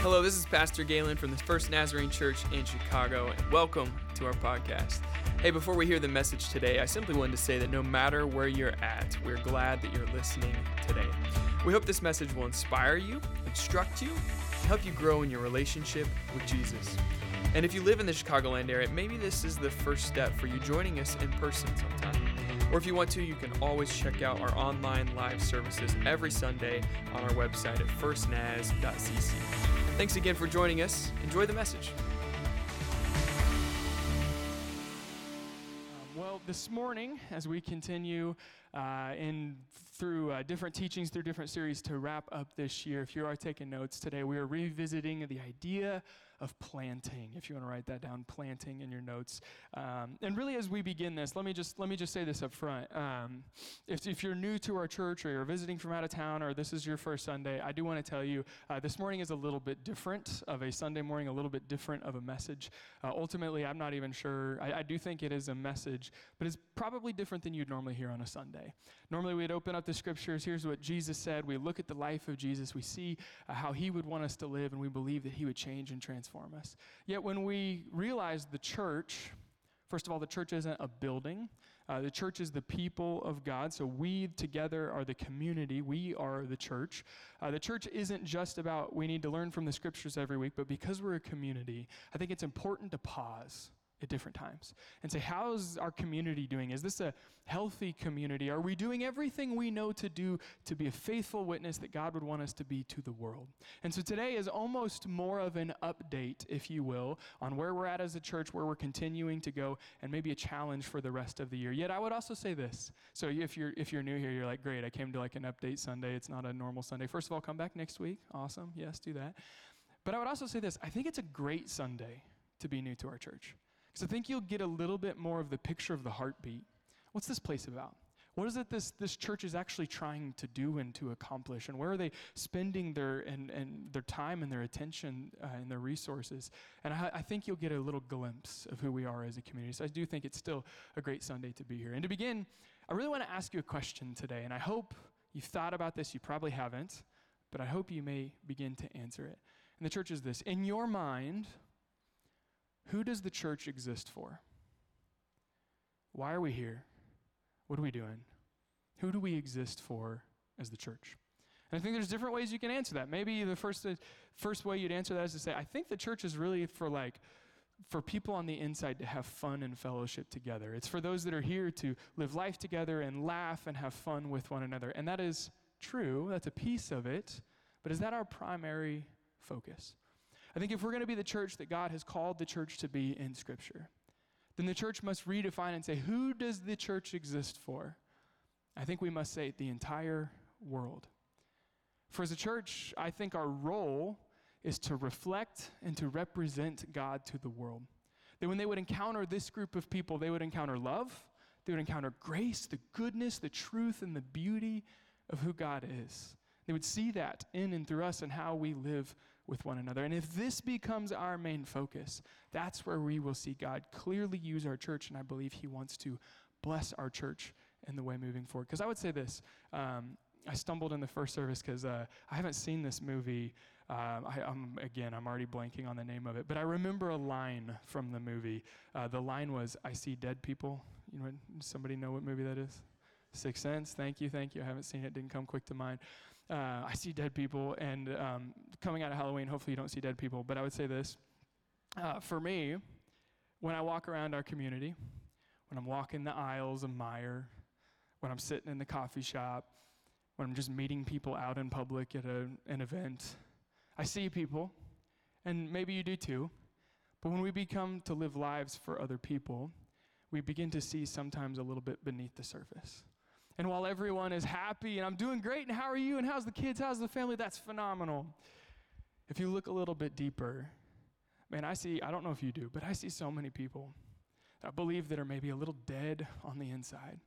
Hello, this is Pastor Galen from the First Nazarene Church in Chicago, and welcome to our podcast. Hey, before we hear the message today, I simply wanted to say that no matter where you're at, we're glad that you're listening today. We hope this message will inspire you, instruct you, and help you grow in your relationship with Jesus. And if you live in the Chicagoland area, maybe this is the first step for you joining us in person sometime. Or if you want to, you can always check out our online live services every Sunday on our website at firstnaz.cc. Thanks again for joining us. Enjoy the message. Um, well, this morning, as we continue uh, in through uh, different teachings, through different series to wrap up this year, if you are taking notes today, we are revisiting the idea of planting. If you want to write that down, planting in your notes. Um, and really, as we begin this, let me just let me just say this up front. Um, if, if you're new to our church, or you're visiting from out of town, or this is your first Sunday, I do want to tell you uh, this morning is a little bit different of a Sunday morning, a little bit different of a message. Uh, ultimately, I'm not even sure. I, I do think it is a message, but it's probably different than you'd normally hear on a Sunday. Normally, we'd open up the scriptures. Here's what Jesus said. We look at the life of Jesus. We see uh, how he would want us to live, and we believe that he would change and transform us. Yet, when we realize the church, first of all, the church isn't a building. Uh, the church is the people of God. So we together are the community. We are the church. Uh, the church isn't just about we need to learn from the scriptures every week, but because we're a community, I think it's important to pause at different times and say, How's our community doing? Is this a healthy community? Are we doing everything we know to do to be a faithful witness that God would want us to be to the world? And so today is almost more of an update, if you will, on where we're at as a church, where we're continuing to go, and maybe a challenge for the rest of the year. Yet I would also say this. So if you're if you're new here, you're like, great, I came to like an update Sunday. It's not a normal Sunday. First of all, come back next week. Awesome. Yes, do that. But I would also say this I think it's a great Sunday to be new to our church. Because I think you'll get a little bit more of the picture of the heartbeat. What's this place about? What is it this, this church is actually trying to do and to accomplish? And where are they spending their, and, and their time and their attention uh, and their resources? And I, I think you'll get a little glimpse of who we are as a community. So I do think it's still a great Sunday to be here. And to begin, I really want to ask you a question today. And I hope you've thought about this. You probably haven't, but I hope you may begin to answer it. And the church is this In your mind, who does the church exist for? Why are we here? What are we doing? Who do we exist for as the church? And I think there's different ways you can answer that. Maybe the first, first way you'd answer that is to say, I think the church is really for like, for people on the inside to have fun and fellowship together. It's for those that are here to live life together and laugh and have fun with one another. And that is true, that's a piece of it, but is that our primary focus? I think if we're going to be the church that God has called the church to be in Scripture, then the church must redefine and say, who does the church exist for? I think we must say the entire world. For as a church, I think our role is to reflect and to represent God to the world. That when they would encounter this group of people, they would encounter love, they would encounter grace, the goodness, the truth, and the beauty of who God is. They would see that in and through us and how we live with one another. And if this becomes our main focus, that's where we will see God clearly use our church. And I believe He wants to bless our church in the way moving forward. Because I would say this um, I stumbled in the first service because uh, I haven't seen this movie. Uh, I, am again, I'm already blanking on the name of it, but I remember a line from the movie. Uh, the line was, "I see dead people." You know, somebody know what movie that is? Sixth Sense. Thank you, thank you. I haven't seen it; didn't come quick to mind uh, I see dead people, and um, coming out of Halloween, hopefully you don't see dead people. But I would say this uh, for me, when I walk around our community, when I'm walking the aisles of Meijer, when I'm sitting in the coffee shop, when I'm just meeting people out in public at a, an event, I see people, and maybe you do too. But when we become to live lives for other people, we begin to see sometimes a little bit beneath the surface. And while everyone is happy and I'm doing great, and how are you, and how's the kids, how's the family, that's phenomenal. If you look a little bit deeper, man, I see, I don't know if you do, but I see so many people that I believe that are maybe a little dead on the inside.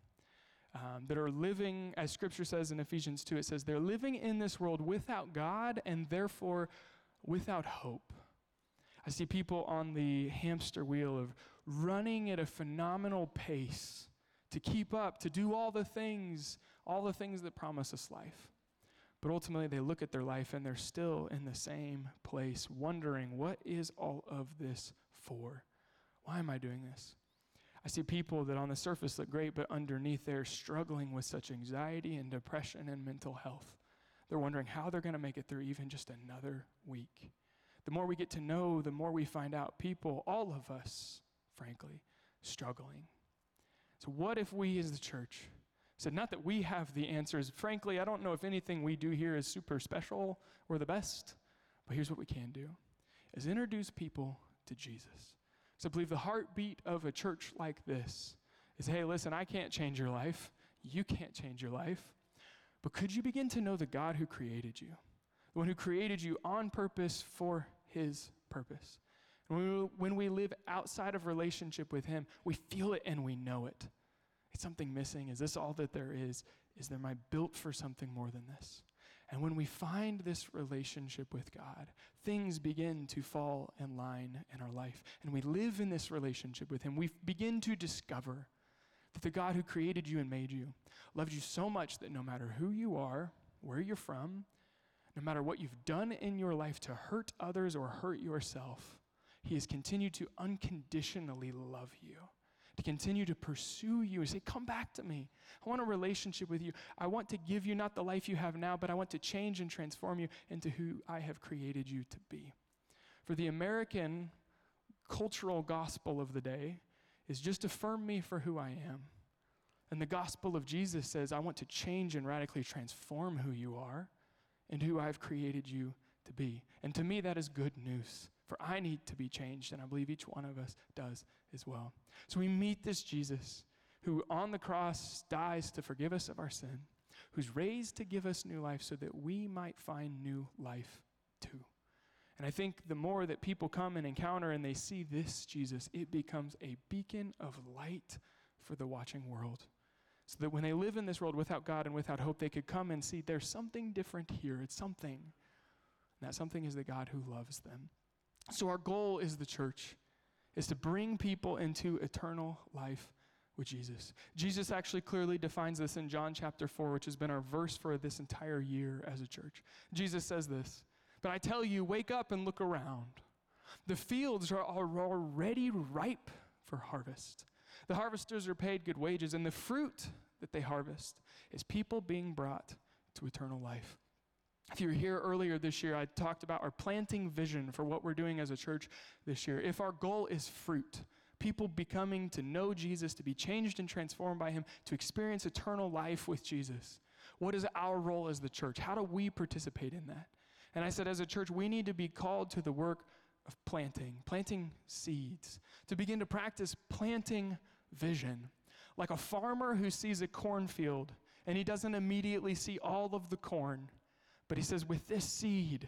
Um, that are living, as scripture says in Ephesians 2, it says, they're living in this world without God and therefore without hope. I see people on the hamster wheel of running at a phenomenal pace to keep up, to do all the things, all the things that promise us life. But ultimately, they look at their life and they're still in the same place, wondering, what is all of this for? Why am I doing this? I see people that on the surface look great, but underneath they're struggling with such anxiety and depression and mental health. They're wondering how they're going to make it through even just another week. The more we get to know, the more we find out people, all of us, frankly, struggling. So, what if we as the church said, not that we have the answers. Frankly, I don't know if anything we do here is super special or the best, but here's what we can do is introduce people to Jesus. So I believe the heartbeat of a church like this is hey, listen, I can't change your life. You can't change your life. But could you begin to know the God who created you? The one who created you on purpose for his purpose. When we, live outside of relationship with him, we feel it and we know it. It's something missing. Is this all that there is? Is there my built for something more than this? And when we find this relationship with God, things begin to fall in line in our life. And we live in this relationship with Him. We begin to discover that the God who created you and made you loved you so much that no matter who you are, where you're from, no matter what you've done in your life to hurt others or hurt yourself, He has continued to unconditionally love you to continue to pursue you and say, Come back to me. I want a relationship with you. I want to give you not the life you have now, but I want to change and transform you into who I have created you to be. For the American cultural gospel of the day is just affirm me for who I am. And the gospel of Jesus says, I want to change and radically transform who you are and who I've created you to be. And to me, that is good news. For I need to be changed, and I believe each one of us does as well. So we meet this Jesus who on the cross dies to forgive us of our sin, who's raised to give us new life so that we might find new life too. And I think the more that people come and encounter and they see this Jesus, it becomes a beacon of light for the watching world. So that when they live in this world without God and without hope, they could come and see there's something different here. It's something. And that something is the God who loves them. So, our goal is the church, is to bring people into eternal life with Jesus. Jesus actually clearly defines this in John chapter 4, which has been our verse for this entire year as a church. Jesus says this But I tell you, wake up and look around. The fields are already ripe for harvest. The harvesters are paid good wages, and the fruit that they harvest is people being brought to eternal life. If you were here earlier this year, I talked about our planting vision for what we're doing as a church this year. If our goal is fruit, people becoming to know Jesus, to be changed and transformed by Him, to experience eternal life with Jesus, what is our role as the church? How do we participate in that? And I said, as a church, we need to be called to the work of planting, planting seeds, to begin to practice planting vision. Like a farmer who sees a cornfield and he doesn't immediately see all of the corn but he says, with this seed,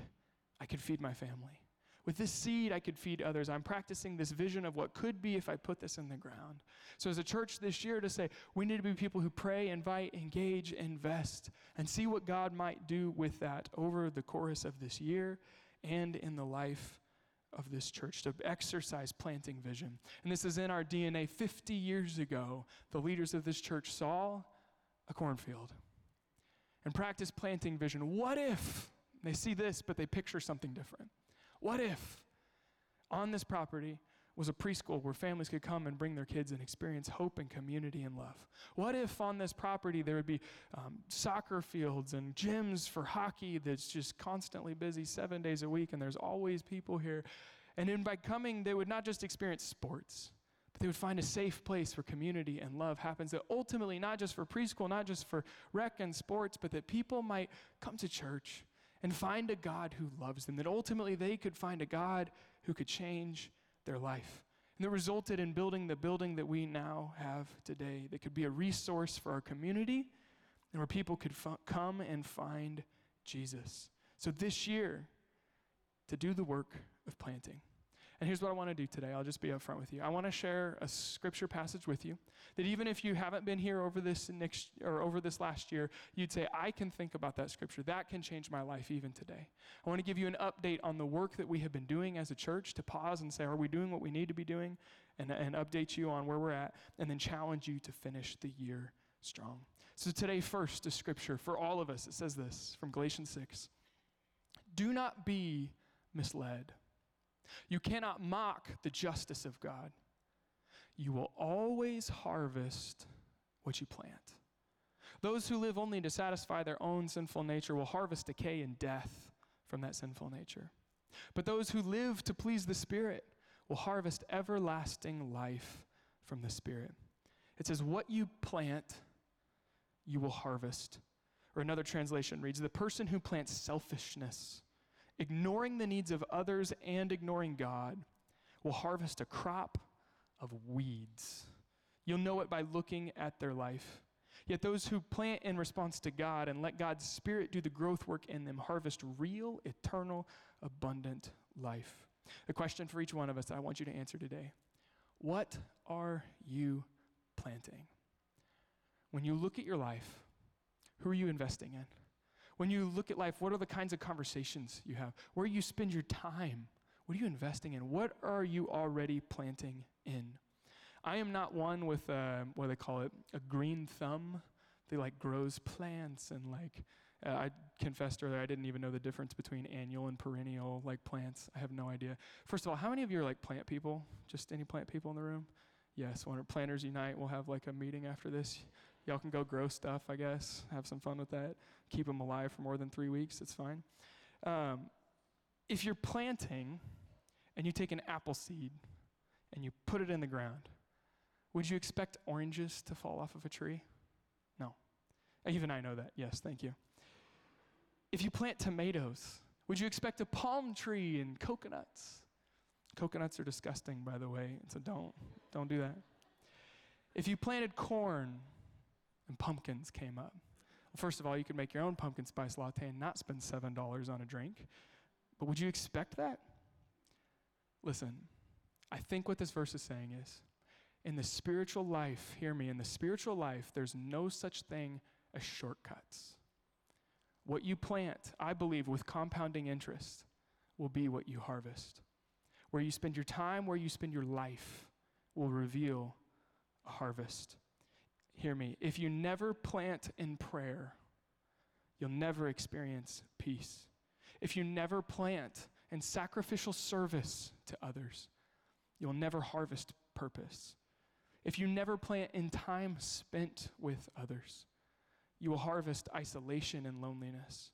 I could feed my family. With this seed, I could feed others. I'm practicing this vision of what could be if I put this in the ground. So, as a church this year, to say we need to be people who pray, invite, engage, invest, and see what God might do with that over the course of this year and in the life of this church to exercise planting vision. And this is in our DNA. 50 years ago, the leaders of this church saw a cornfield and practice planting vision. What if they see this, but they picture something different? What if on this property was a preschool where families could come and bring their kids and experience hope and community and love? What if on this property there would be um, soccer fields and gyms for hockey that's just constantly busy seven days a week and there's always people here? And then by coming, they would not just experience sports, they would find a safe place where community and love happens. That ultimately, not just for preschool, not just for rec and sports, but that people might come to church and find a God who loves them. That ultimately they could find a God who could change their life. And that resulted in building the building that we now have today, that could be a resource for our community and where people could f- come and find Jesus. So this year, to do the work of planting. And here's what I want to do today. I'll just be upfront with you. I want to share a scripture passage with you that even if you haven't been here over this next or over this last year, you'd say, I can think about that scripture. That can change my life even today. I want to give you an update on the work that we have been doing as a church to pause and say, are we doing what we need to be doing? And, and update you on where we're at, and then challenge you to finish the year strong. So, today, first, is scripture for all of us. It says this from Galatians 6 Do not be misled. You cannot mock the justice of God. You will always harvest what you plant. Those who live only to satisfy their own sinful nature will harvest decay and death from that sinful nature. But those who live to please the Spirit will harvest everlasting life from the Spirit. It says, What you plant, you will harvest. Or another translation reads, The person who plants selfishness, ignoring the needs of others and ignoring God, will harvest a crop of weeds. You'll know it by looking at their life. Yet those who plant in response to God and let God's Spirit do the growth work in them harvest real, eternal, abundant life. The question for each one of us that I want you to answer today What are you planting? When you look at your life, who are you investing in? When you look at life, what are the kinds of conversations you have? Where you spend your time? What are you investing in? What are you already planting in? I am not one with a, what do they call it, a green thumb. They like grows plants and like uh, I confessed earlier I didn't even know the difference between annual and perennial like plants. I have no idea. First of all, how many of you are like plant people? Just any plant people in the room? Yes, when Planters Unite, we'll have like a meeting after this. Y'all can go grow stuff, I guess. Have some fun with that. Keep them alive for more than three weeks. It's fine. Um, if you're planting and you take an apple seed and you put it in the ground, would you expect oranges to fall off of a tree? No. Even I know that. Yes, thank you. If you plant tomatoes, would you expect a palm tree and coconuts? Coconuts are disgusting, by the way, so don't don't do that. If you planted corn and pumpkins came up, well, first of all, you could make your own pumpkin spice latte and not spend seven dollars on a drink. But would you expect that? Listen, I think what this verse is saying is in the spiritual life, hear me, in the spiritual life, there's no such thing as shortcuts. What you plant, I believe, with compounding interest, will be what you harvest. Where you spend your time, where you spend your life, will reveal a harvest. Hear me. If you never plant in prayer, you'll never experience peace. If you never plant in sacrificial service to others, you'll never harvest purpose. If you never plant in time spent with others, you will harvest isolation and loneliness.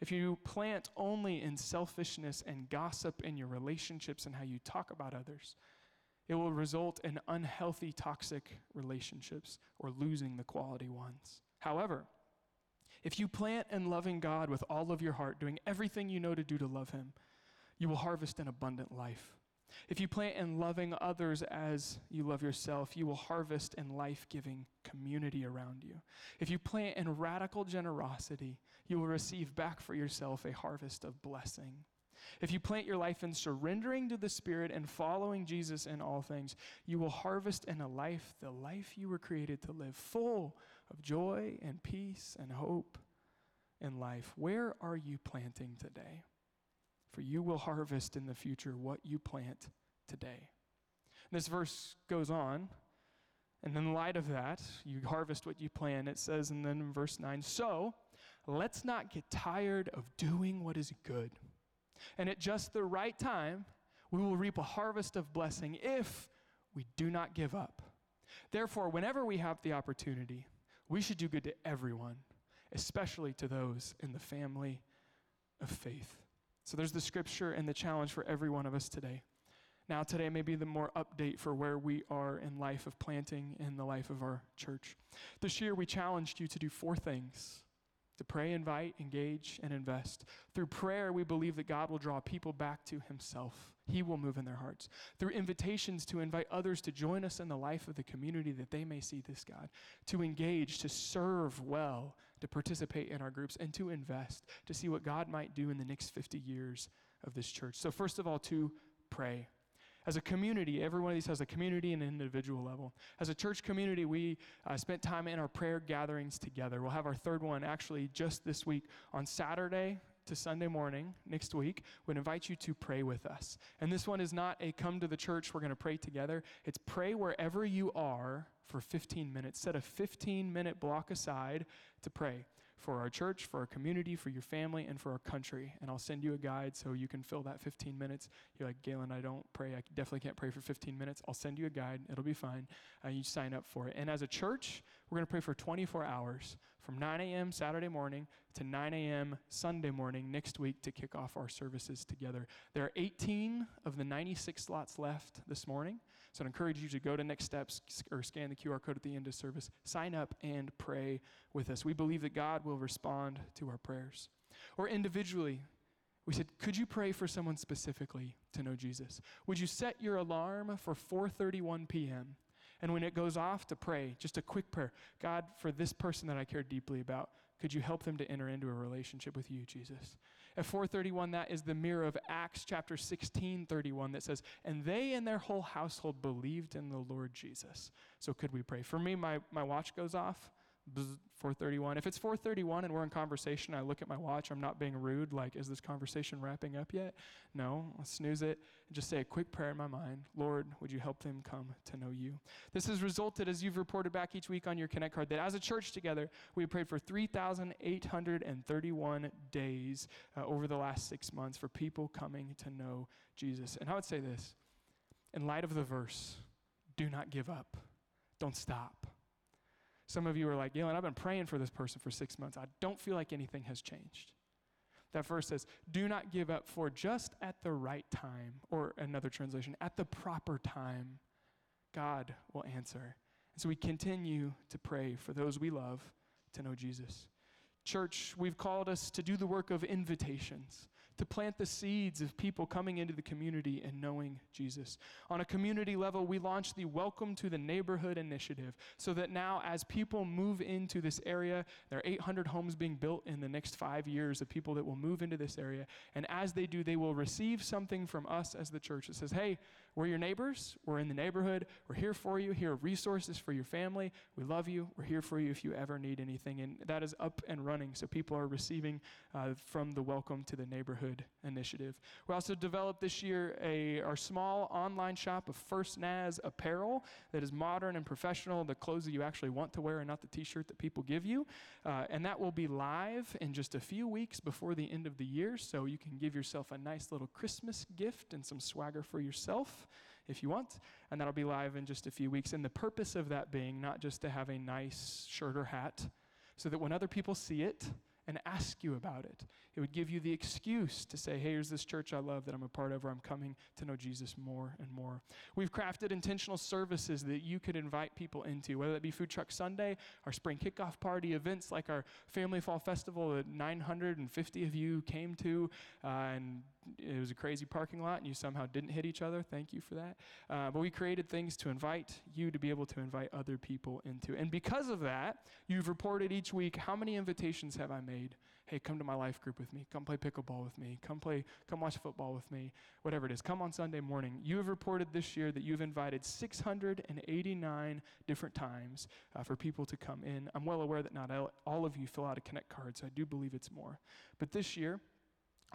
If you plant only in selfishness and gossip in your relationships and how you talk about others, it will result in unhealthy, toxic relationships or losing the quality ones. However, if you plant in loving God with all of your heart, doing everything you know to do to love Him, you will harvest an abundant life. If you plant in loving others as you love yourself, you will harvest in life giving community around you. If you plant in radical generosity, you will receive back for yourself a harvest of blessing. If you plant your life in surrendering to the Spirit and following Jesus in all things, you will harvest in a life the life you were created to live, full of joy and peace and hope in life. Where are you planting today? For you will harvest in the future what you plant today. This verse goes on, and in light of that, you harvest what you plant. It says, and then in verse 9, so let's not get tired of doing what is good. And at just the right time, we will reap a harvest of blessing if we do not give up. Therefore, whenever we have the opportunity, we should do good to everyone, especially to those in the family of faith. So there's the scripture and the challenge for every one of us today. Now, today may be the more update for where we are in life of planting in the life of our church. This year, we challenged you to do four things to pray, invite, engage, and invest. Through prayer, we believe that God will draw people back to Himself. He will move in their hearts. Through invitations to invite others to join us in the life of the community that they may see this God. To engage, to serve well, to participate in our groups, and to invest, to see what God might do in the next 50 years of this church. So, first of all, to pray. As a community, every one of these has a community and an individual level. As a church community, we uh, spent time in our prayer gatherings together. We'll have our third one actually just this week on Saturday, to Sunday morning next week, would invite you to pray with us. And this one is not a come to the church, we're going to pray together. It's pray wherever you are for 15 minutes. Set a 15 minute block aside to pray for our church, for our community, for your family, and for our country. And I'll send you a guide so you can fill that 15 minutes. You're like, Galen, I don't pray. I definitely can't pray for 15 minutes. I'll send you a guide. It'll be fine. Uh, you sign up for it. And as a church, we're going to pray for 24 hours from 9 a.m. Saturday morning to 9 a.m. Sunday morning next week to kick off our services together. There are 18 of the 96 slots left this morning. So I'd encourage you to go to Next Steps or scan the QR code at the end of service, sign up, and pray with us. We believe that God will respond to our prayers. Or individually, we said, could you pray for someone specifically to know Jesus? Would you set your alarm for 4:31 p.m. and when it goes off to pray, just a quick prayer. God, for this person that I care deeply about, could you help them to enter into a relationship with you, Jesus? At 431, that is the mirror of Acts chapter 16, 31 that says, And they and their whole household believed in the Lord Jesus. So could we pray? For me, my, my watch goes off. 431. If it's 431 and we're in conversation, I look at my watch. I'm not being rude, like, is this conversation wrapping up yet? No, I'll snooze it and just say a quick prayer in my mind. Lord, would you help them come to know you? This has resulted, as you've reported back each week on your Connect card, that as a church together, we prayed for 3,831 days uh, over the last six months for people coming to know Jesus. And I would say this in light of the verse, do not give up, don't stop. Some of you are like, Galen, I've been praying for this person for six months. I don't feel like anything has changed. That verse says, Do not give up, for just at the right time, or another translation, at the proper time, God will answer. And so we continue to pray for those we love to know Jesus. Church, we've called us to do the work of invitations to plant the seeds of people coming into the community and knowing Jesus. On a community level, we launched the Welcome to the Neighborhood initiative so that now, as people move into this area, there are 800 homes being built in the next five years of people that will move into this area. And as they do, they will receive something from us as the church that says, hey, we're your neighbors. We're in the neighborhood. We're here for you. Here are resources for your family. We love you. We're here for you if you ever need anything. And that is up and running. So people are receiving uh, from the Welcome to the Neighborhood initiative. We also developed this year a, our small online shop of First Naz apparel that is modern and professional, the clothes that you actually want to wear and not the t shirt that people give you. Uh, and that will be live in just a few weeks before the end of the year. So you can give yourself a nice little Christmas gift and some swagger for yourself if you want. And that'll be live in just a few weeks. And the purpose of that being not just to have a nice shirt or hat, so that when other people see it, and ask you about it. It would give you the excuse to say, hey, here's this church I love that I'm a part of, or I'm coming to know Jesus more and more. We've crafted intentional services that you could invite people into, whether that be Food Truck Sunday, our spring kickoff party, events like our Family Fall Festival that 950 of you came to, uh, and it was a crazy parking lot, and you somehow didn't hit each other. Thank you for that. Uh, but we created things to invite you to be able to invite other people into. And because of that, you've reported each week how many invitations have I made? Hey, come to my life group with me. Come play pickleball with me. Come play, come watch football with me. Whatever it is, come on Sunday morning. You have reported this year that you've invited 689 different times uh, for people to come in. I'm well aware that not all of you fill out a Connect card, so I do believe it's more. But this year,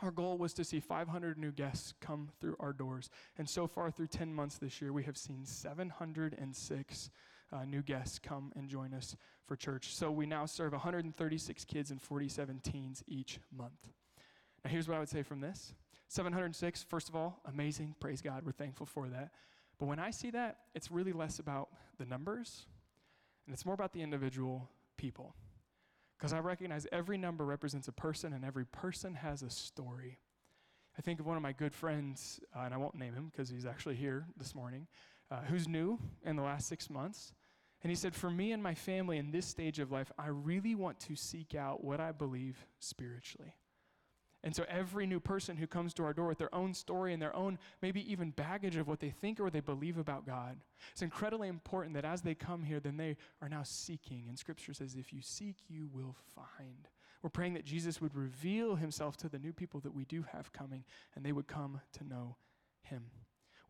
our goal was to see 500 new guests come through our doors. And so far, through 10 months this year, we have seen 706 uh, new guests come and join us for church. So we now serve 136 kids and 47 teens each month. Now, here's what I would say from this 706, first of all, amazing. Praise God. We're thankful for that. But when I see that, it's really less about the numbers and it's more about the individual people. Because I recognize every number represents a person and every person has a story. I think of one of my good friends, uh, and I won't name him because he's actually here this morning, uh, who's new in the last six months. And he said, For me and my family in this stage of life, I really want to seek out what I believe spiritually. And so every new person who comes to our door with their own story and their own, maybe even baggage of what they think or they believe about God, it's incredibly important that as they come here, then they are now seeking. And Scripture says, if you seek, you will find. We're praying that Jesus would reveal himself to the new people that we do have coming and they would come to know him.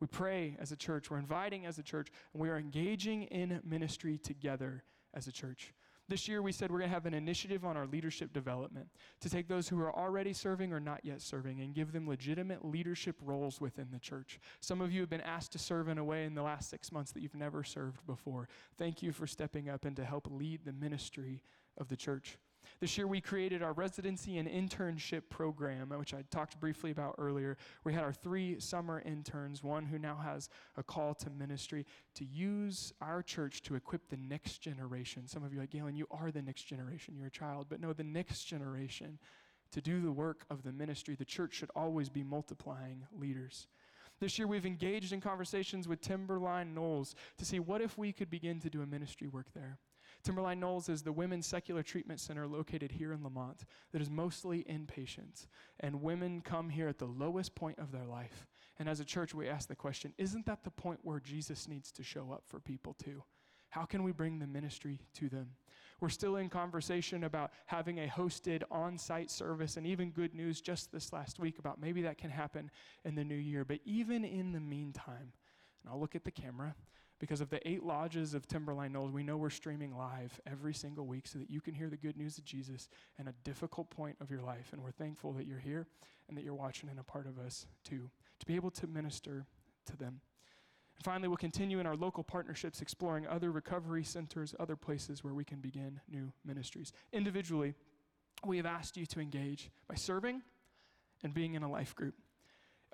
We pray as a church, we're inviting as a church, and we are engaging in ministry together as a church. This year, we said we're going to have an initiative on our leadership development to take those who are already serving or not yet serving and give them legitimate leadership roles within the church. Some of you have been asked to serve in a way in the last six months that you've never served before. Thank you for stepping up and to help lead the ministry of the church. This year, we created our residency and internship program, which I talked briefly about earlier. We had our three summer interns, one who now has a call to ministry, to use our church to equip the next generation. Some of you are like, Galen, you are the next generation. You're a child. But no, the next generation to do the work of the ministry. The church should always be multiplying leaders. This year, we've engaged in conversations with Timberline Knolls to see what if we could begin to do a ministry work there. Timberline Knolls is the women's secular treatment center located here in Lemont that is mostly inpatient. And women come here at the lowest point of their life. And as a church, we ask the question isn't that the point where Jesus needs to show up for people too? How can we bring the ministry to them? We're still in conversation about having a hosted on site service, and even good news just this last week about maybe that can happen in the new year. But even in the meantime, and I'll look at the camera, because of the eight lodges of Timberline Knolls, we know we're streaming live every single week so that you can hear the good news of Jesus in a difficult point of your life. And we're thankful that you're here and that you're watching and a part of us too, to be able to minister to them. And finally, we'll continue in our local partnerships, exploring other recovery centers, other places where we can begin new ministries. Individually, we have asked you to engage by serving and being in a life group.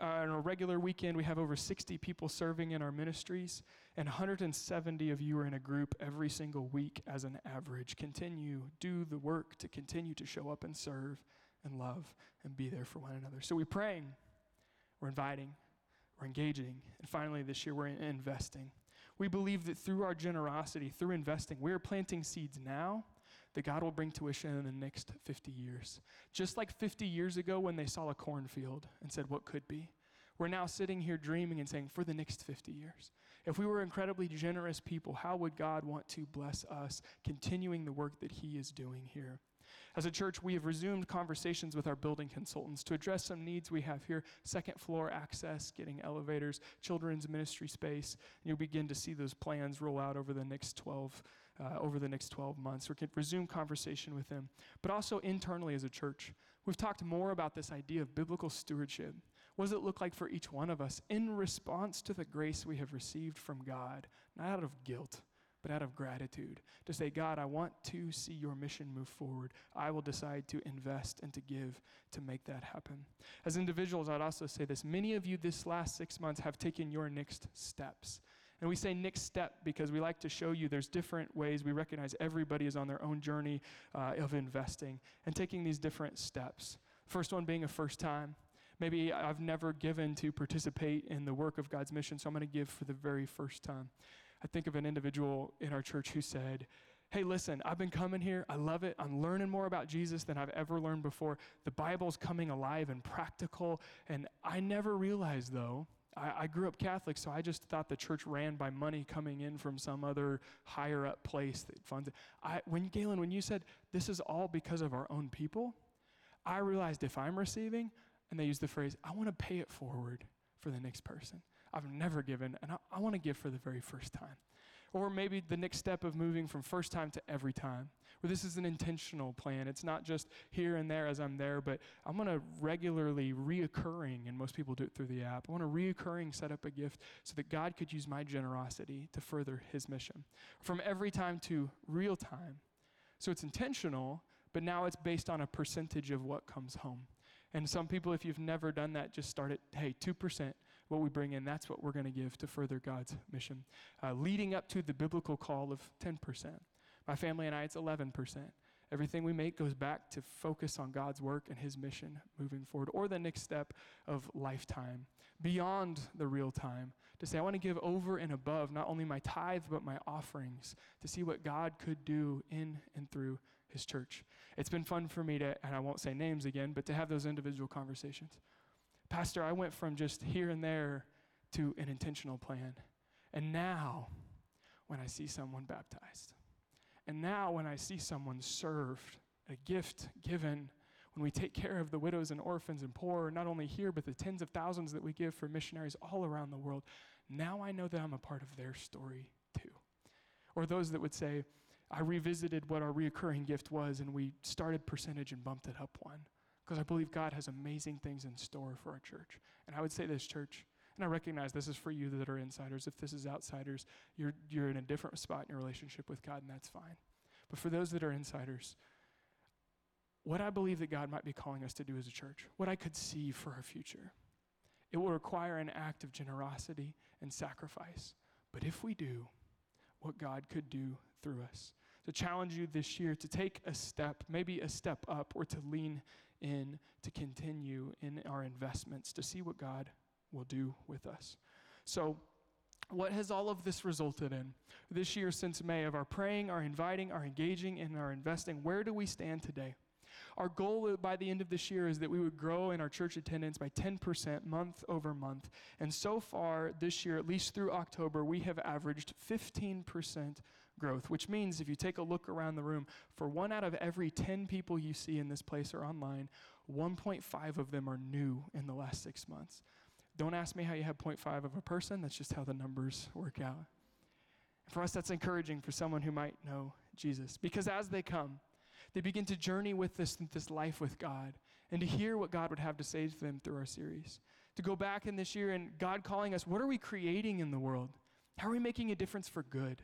Uh, on a regular weekend, we have over 60 people serving in our ministries, and 170 of you are in a group every single week as an average. Continue, do the work to continue to show up and serve and love and be there for one another. So we're praying, we're inviting, we're engaging, and finally this year we're investing. We believe that through our generosity, through investing, we are planting seeds now that God will bring tuition in the next 50 years. Just like 50 years ago when they saw a cornfield and said, What could be? We're now sitting here dreaming and saying, For the next 50 years. If we were incredibly generous people, how would God want to bless us, continuing the work that He is doing here? As a church, we have resumed conversations with our building consultants to address some needs we have here second floor access, getting elevators, children's ministry space. And you'll begin to see those plans roll out over the next 12 uh, over the next 12 months. Can resume conversation with them. But also internally as a church, we've talked more about this idea of biblical stewardship. What does it look like for each one of us in response to the grace we have received from God, not out of guilt? but out of gratitude to say, God, I want to see your mission move forward. I will decide to invest and to give to make that happen. As individuals, I'd also say this many of you this last six months have taken your next steps. And we say next step because we like to show you there's different ways. We recognize everybody is on their own journey uh, of investing and taking these different steps. First one being a first time. Maybe I've never given to participate in the work of God's mission, so I'm going to give for the very first time. I think of an individual in our church who said, Hey, listen, I've been coming here. I love it. I'm learning more about Jesus than I've ever learned before. The Bible's coming alive and practical. And I never realized, though, I, I, grew up Catholic, so I just thought the church ran by money coming in from some other higher up place that funds it. I, when Galen, when you said this is all because of our own people, I realized if I'm receiving, and they use the phrase, I want to pay it forward for the next person. I've never given, and I, I want to give for the very first time. Or maybe the next step of moving from first time to every time, where this is an intentional plan. It's not just here and there as I'm there, but I'm going to regularly, reoccurring, and most people do it through the app. I want to reoccurring set up a gift so that God could use my generosity to further his mission. From every time to real time. So it's intentional, but now it's based on a percentage of what comes home. And some people, if you've never done that, just start at, hey, 2% what we bring in, that's what we're going to give to further God's mission. Uh, leading up to the biblical call of 10%. My family and I, it's 11%. Everything we make goes back to focus on God's work and His mission moving forward, or the next step of lifetime, beyond the real time, to say, I want to give over and above not only my tithe, but my offerings, to see what God could do in and through His church. It's been fun for me to, and I won't say names again, but to have those individual conversations. Pastor, I went from just here and there to an intentional plan. And now, when I see someone baptized, and now when I see someone served, a gift given, when we take care of the widows and orphans and poor, not only here, but the tens of thousands that we give for missionaries all around the world, now I know that I'm a part of their story too. Or those that would say, I revisited what our reoccurring gift was, and we started percentage and bumped it up one because I believe God has amazing things in store for our church. And I would say this, church, and I recognize this is for you that are insiders. If this is outsiders, you're, you're in a different spot in your relationship with God, and that's fine. But for those that are insiders, what I believe that God might be calling us to do as a church, what I could see for our future, it will require an act of generosity and sacrifice. But if we do, what God could do through us. To challenge you this year to take a step, maybe a step up, or to lean in, to continue in our investments, to see what God will do with us. So, what has all of this resulted in? This year, since May, of our praying, our inviting, our engaging, and our investing, where do we stand today? Our goal by the end of this year is that we would grow in our church attendance by 10% month over month. And so far this year, at least through October, we have averaged 15% growth, which means if you take a look around the room, for one out of every 10 people you see in this place or online, 1.5 of them are new in the last six months. Don't ask me how you have 0.5 of a person, that's just how the numbers work out. For us, that's encouraging for someone who might know Jesus. Because as they come, they begin to journey with this, this life with God and to hear what God would have to say to them through our series. To go back in this year and God calling us, what are we creating in the world? How are we making a difference for good?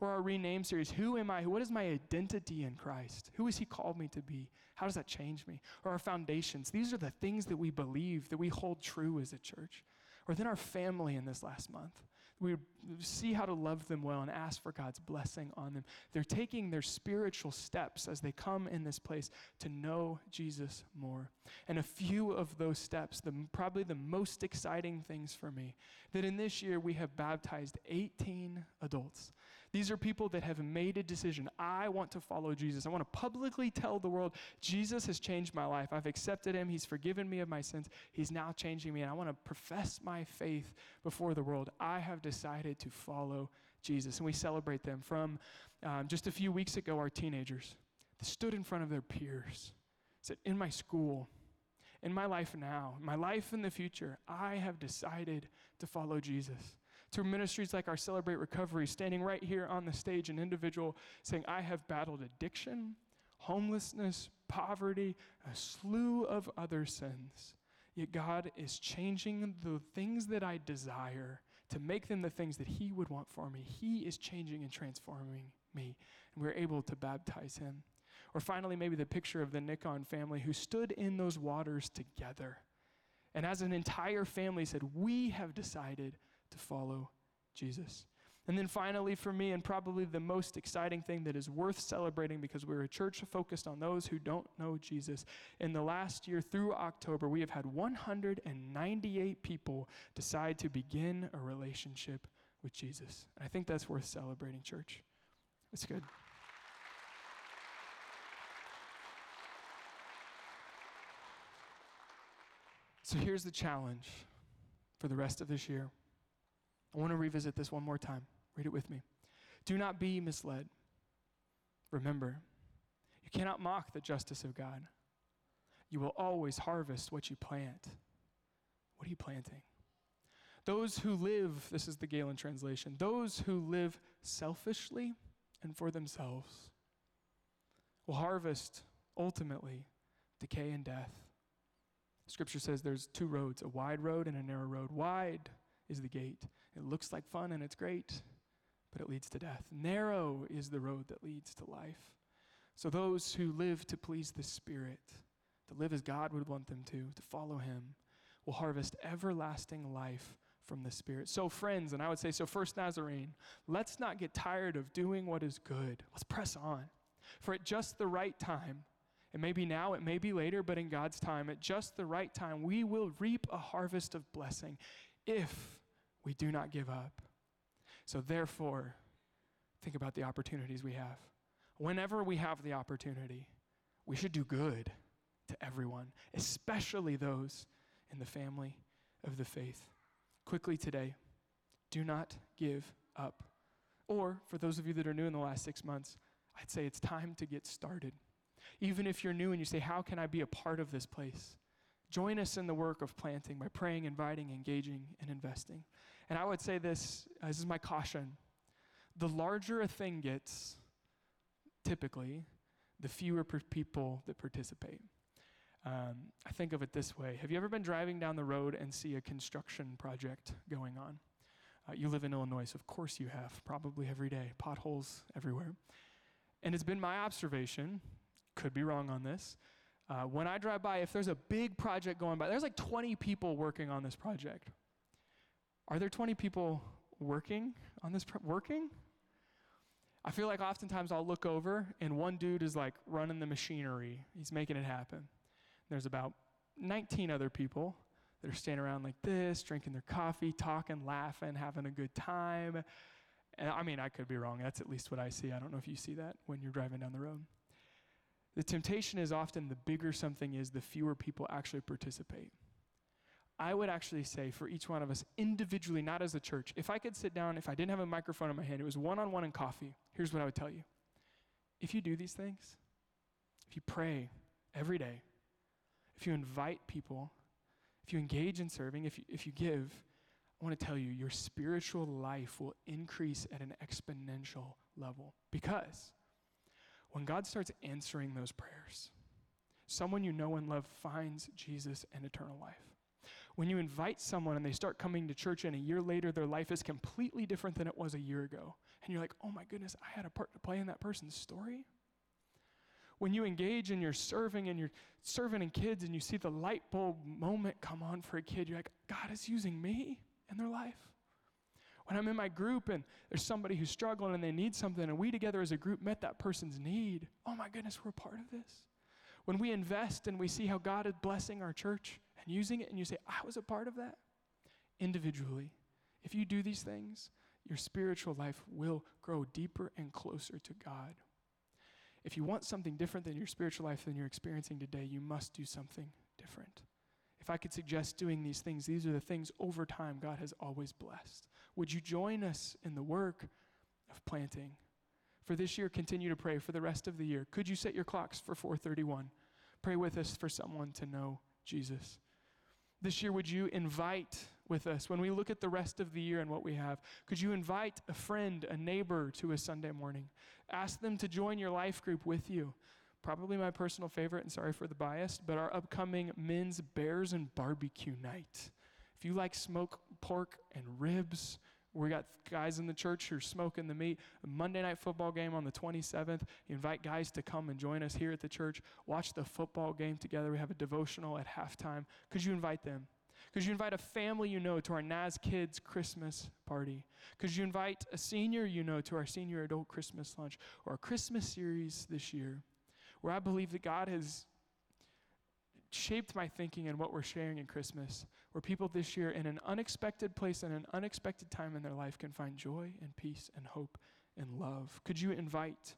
Or our rename series, Who Am I? What is my identity in Christ? Who has He called me to be? How does that change me? Or our foundations. These are the things that we believe, that we hold true as a church. Or then our family in this last month we see how to love them well and ask for God's blessing on them. They're taking their spiritual steps as they come in this place to know Jesus more. And a few of those steps, the, probably the most exciting things for me, that in this year we have baptized 18 adults. These are people that have made a decision. I want to follow Jesus. I want to publicly tell the world Jesus has changed my life. I've accepted him. He's forgiven me of my sins. He's now changing me. And I want to profess my faith before the world. I have decided to follow Jesus. And we celebrate them. From um, just a few weeks ago, our teenagers stood in front of their peers, said, In my school, in my life now, my life in the future, I have decided to follow Jesus through ministries like our Celebrate Recovery, standing right here on the stage, an individual saying, I have battled addiction, homelessness, poverty, a slew of other sins. Yet God is changing the things that I desire to make them the things that He would want for me. He is changing and transforming me, and we're able to baptize Him. Or finally, maybe the picture of the Nikon family who stood in those waters together. And as an entire family said, We have decided to follow Jesus. And then finally, for me, and probably the most exciting thing that is worth celebrating because we're a church focused on those who don't know Jesus, in the last year through October, we have had 198 people decide to begin a relationship with Jesus. And I think that's worth celebrating, church. It's good. So here's the challenge for the rest of this year. I want to revisit this one more time. Read it with me. Do not be misled. Remember, you cannot mock the justice of God. You will always harvest what you plant. What are you planting? Those who live, this is the Galen translation, those who live selfishly and for themselves will harvest ultimately decay and death. Scripture says there's two roads, a wide road and a narrow road. Wide is the gate. It looks like fun and it's great, but it leads to death. Narrow is the road that leads to life. So those who live to please the Spirit, to live as God would want them to, to follow Him, will harvest everlasting life from the Spirit. So, friends, and I would say, so First Nazarene, let's not get tired of doing what is good. Let's press on. For at just the right time, it may be now, it may be later, but in God's time, at just the right time, we will reap a harvest of blessing if we do not give up. So, therefore, think about the opportunities we have. Whenever we have the opportunity, we should do good to everyone, especially those in the family of the faith. Quickly today, do not give up. Or, for those of you that are new in the last six months, I'd say it's time to get started. Even if you're new and you say, How can I be a part of this place? Join us in the work of planting by praying, inviting, engaging, and investing. And I would say this, uh, this is my caution. The larger a thing gets, typically, the fewer people that participate. Um, I think of it this way Have you ever been driving down the road and see a construction project going on? Uh, you live in Illinois, so of course you have, probably every day, potholes everywhere. And it's been my observation, could be wrong on this. Uh, when I drive by, if there's a big project going by, there's like 20 people working on this project. Are there 20 people working on this? Working? I feel like oftentimes I'll look over and one dude is like running the machinery. He's making it happen. There's about 19 other people that are standing around like this, drinking their coffee, talking, laughing, having a good time. And I mean, I could be wrong. That's at least what I see. I don't know if you see that when you're driving down the road. The temptation is often the bigger something is, the fewer people actually participate. I would actually say for each one of us individually, not as a church, if I could sit down, if I didn't have a microphone in my hand, it was one on one and coffee, here's what I would tell you. If you do these things, if you pray every day, if you invite people, if you engage in serving, if you, if you give, I want to tell you, your spiritual life will increase at an exponential level. Because when God starts answering those prayers, someone you know and love finds Jesus and eternal life. When you invite someone and they start coming to church, and a year later their life is completely different than it was a year ago, and you're like, oh my goodness, I had a part to play in that person's story. When you engage and you're serving and you're serving in kids and you see the light bulb moment come on for a kid, you're like, God is using me in their life. When I'm in my group and there's somebody who's struggling and they need something, and we together as a group met that person's need, oh my goodness, we're a part of this. When we invest and we see how God is blessing our church and using it, and you say, I was a part of that individually, if you do these things, your spiritual life will grow deeper and closer to God. If you want something different than your spiritual life than you're experiencing today, you must do something different. If I could suggest doing these things, these are the things over time God has always blessed. Would you join us in the work of planting? For this year, continue to pray for the rest of the year. Could you set your clocks for 431? Pray with us for someone to know Jesus. This year, would you invite with us when we look at the rest of the year and what we have? Could you invite a friend, a neighbor to a Sunday morning? Ask them to join your life group with you. Probably my personal favorite, and sorry for the bias, but our upcoming men's bears and barbecue night. If you like smoked pork and ribs, we got guys in the church who are smoking the meat. Monday night football game on the 27th. You invite guys to come and join us here at the church. Watch the football game together. We have a devotional at halftime. Could you invite them? Could you invite a family you know to our Naz Kids Christmas party? Could you invite a senior you know to our senior adult Christmas lunch or a Christmas series this year where I believe that God has shaped my thinking and what we're sharing in Christmas, where people this year in an unexpected place and an unexpected time in their life can find joy and peace and hope and love. Could you invite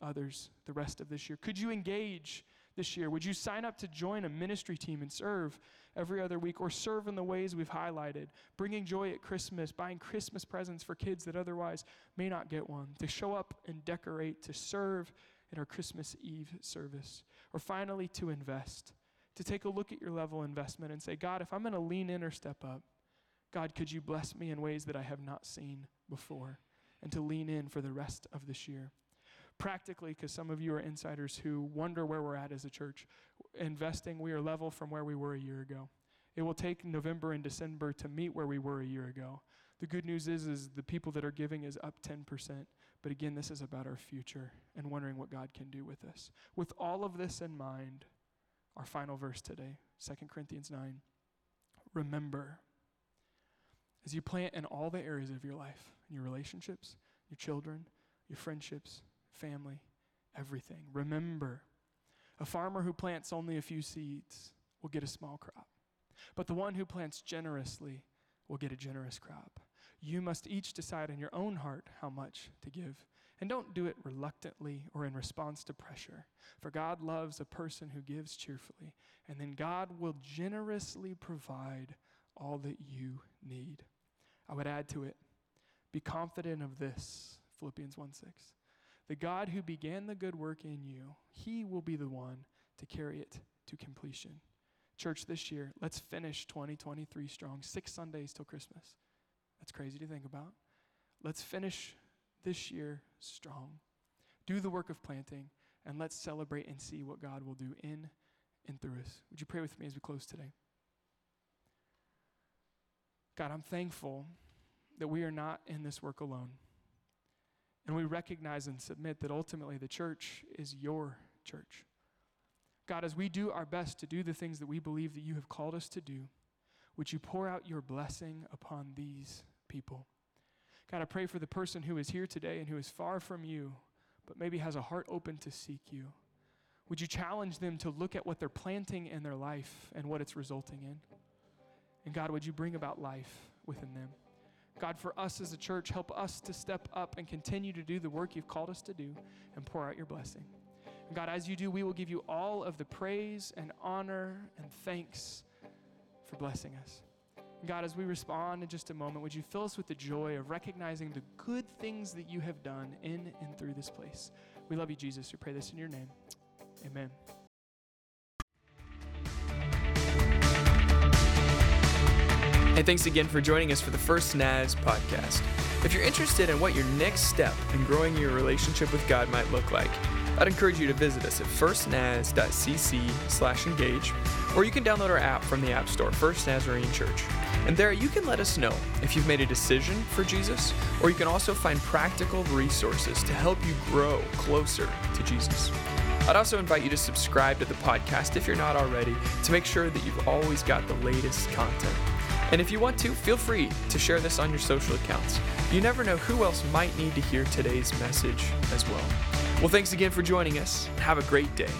others the rest of this year? Could you engage this year? Would you sign up to join a ministry team and serve every other week or serve in the ways we've highlighted? Bringing joy at Christmas, buying Christmas presents for kids that otherwise may not get one, to show up and decorate, to serve in our Christmas Eve service, or finally to invest, to take a look at your level investment and say, God, if I'm going to lean in or step up, God, could you bless me in ways that I have not seen before? And to lean in for the rest of this year practically, because some of you are insiders who wonder where we're at as a church, investing, we are level from where we were a year ago. It will take November and December to meet where we were a year ago. The good news is, is the people that are giving is up 10%. But again, this is about our future and wondering what God can do with us. With all of this in mind, our final verse today, 2 Corinthians 9. Remember, as you plant in all the areas of your life, in your relationships, your children, your friendships, family, everything. Remember, a farmer who plants only a few seeds will get a small crop, but the one who plants generously will get a generous crop. You must each decide in your own heart how much to give. And don't do it reluctantly or in response to pressure, for God loves a person who gives cheerfully, and then God will generously provide all that you need. I would add to it be confident of this, Philippians 1 6 the God who began the good work in you, he will be the one to carry it to completion. Church, this year, let's finish 2023 strong. Six Sundays till Christmas. That's crazy to think about. Let's finish this year strong. do the work of planting, and let's celebrate and see what God will do in and through us. Would you pray with me as we close today? God, I'm thankful that we are not in this work alone. And we recognize and submit that ultimately the church is your church. God, as we do our best to do the things that we believe that you have called us to do, would you pour out your blessing upon these people? God, I pray for the person who is here today and who is far from you, but maybe has a heart open to seek you. Would you challenge them to look at what they're planting in their life and what it's resulting in? And God, would you bring about life within them? God, for us as a church, help us to step up and continue to do the work you've called us to do and pour out your blessing. And God, as you do, we will give you all of the praise and honor and thanks for blessing us. God, as we respond in just a moment, would you fill us with the joy of recognizing the good things that you have done in and through this place? We love you, Jesus. We pray this in your name. Amen. And thanks again for joining us for the First Naz podcast. If you're interested in what your next step in growing your relationship with God might look like, I'd encourage you to visit us at firstnaz.cc slash engage. or you can download our app from the App Store, First Nazarene Church. And there you can let us know if you've made a decision for Jesus, or you can also find practical resources to help you grow closer to Jesus. I'd also invite you to subscribe to the podcast if you're not already to make sure that you've always got the latest content. And if you want to, feel free to share this on your social accounts. You never know who else might need to hear today's message as well. Well, thanks again for joining us. Have a great day.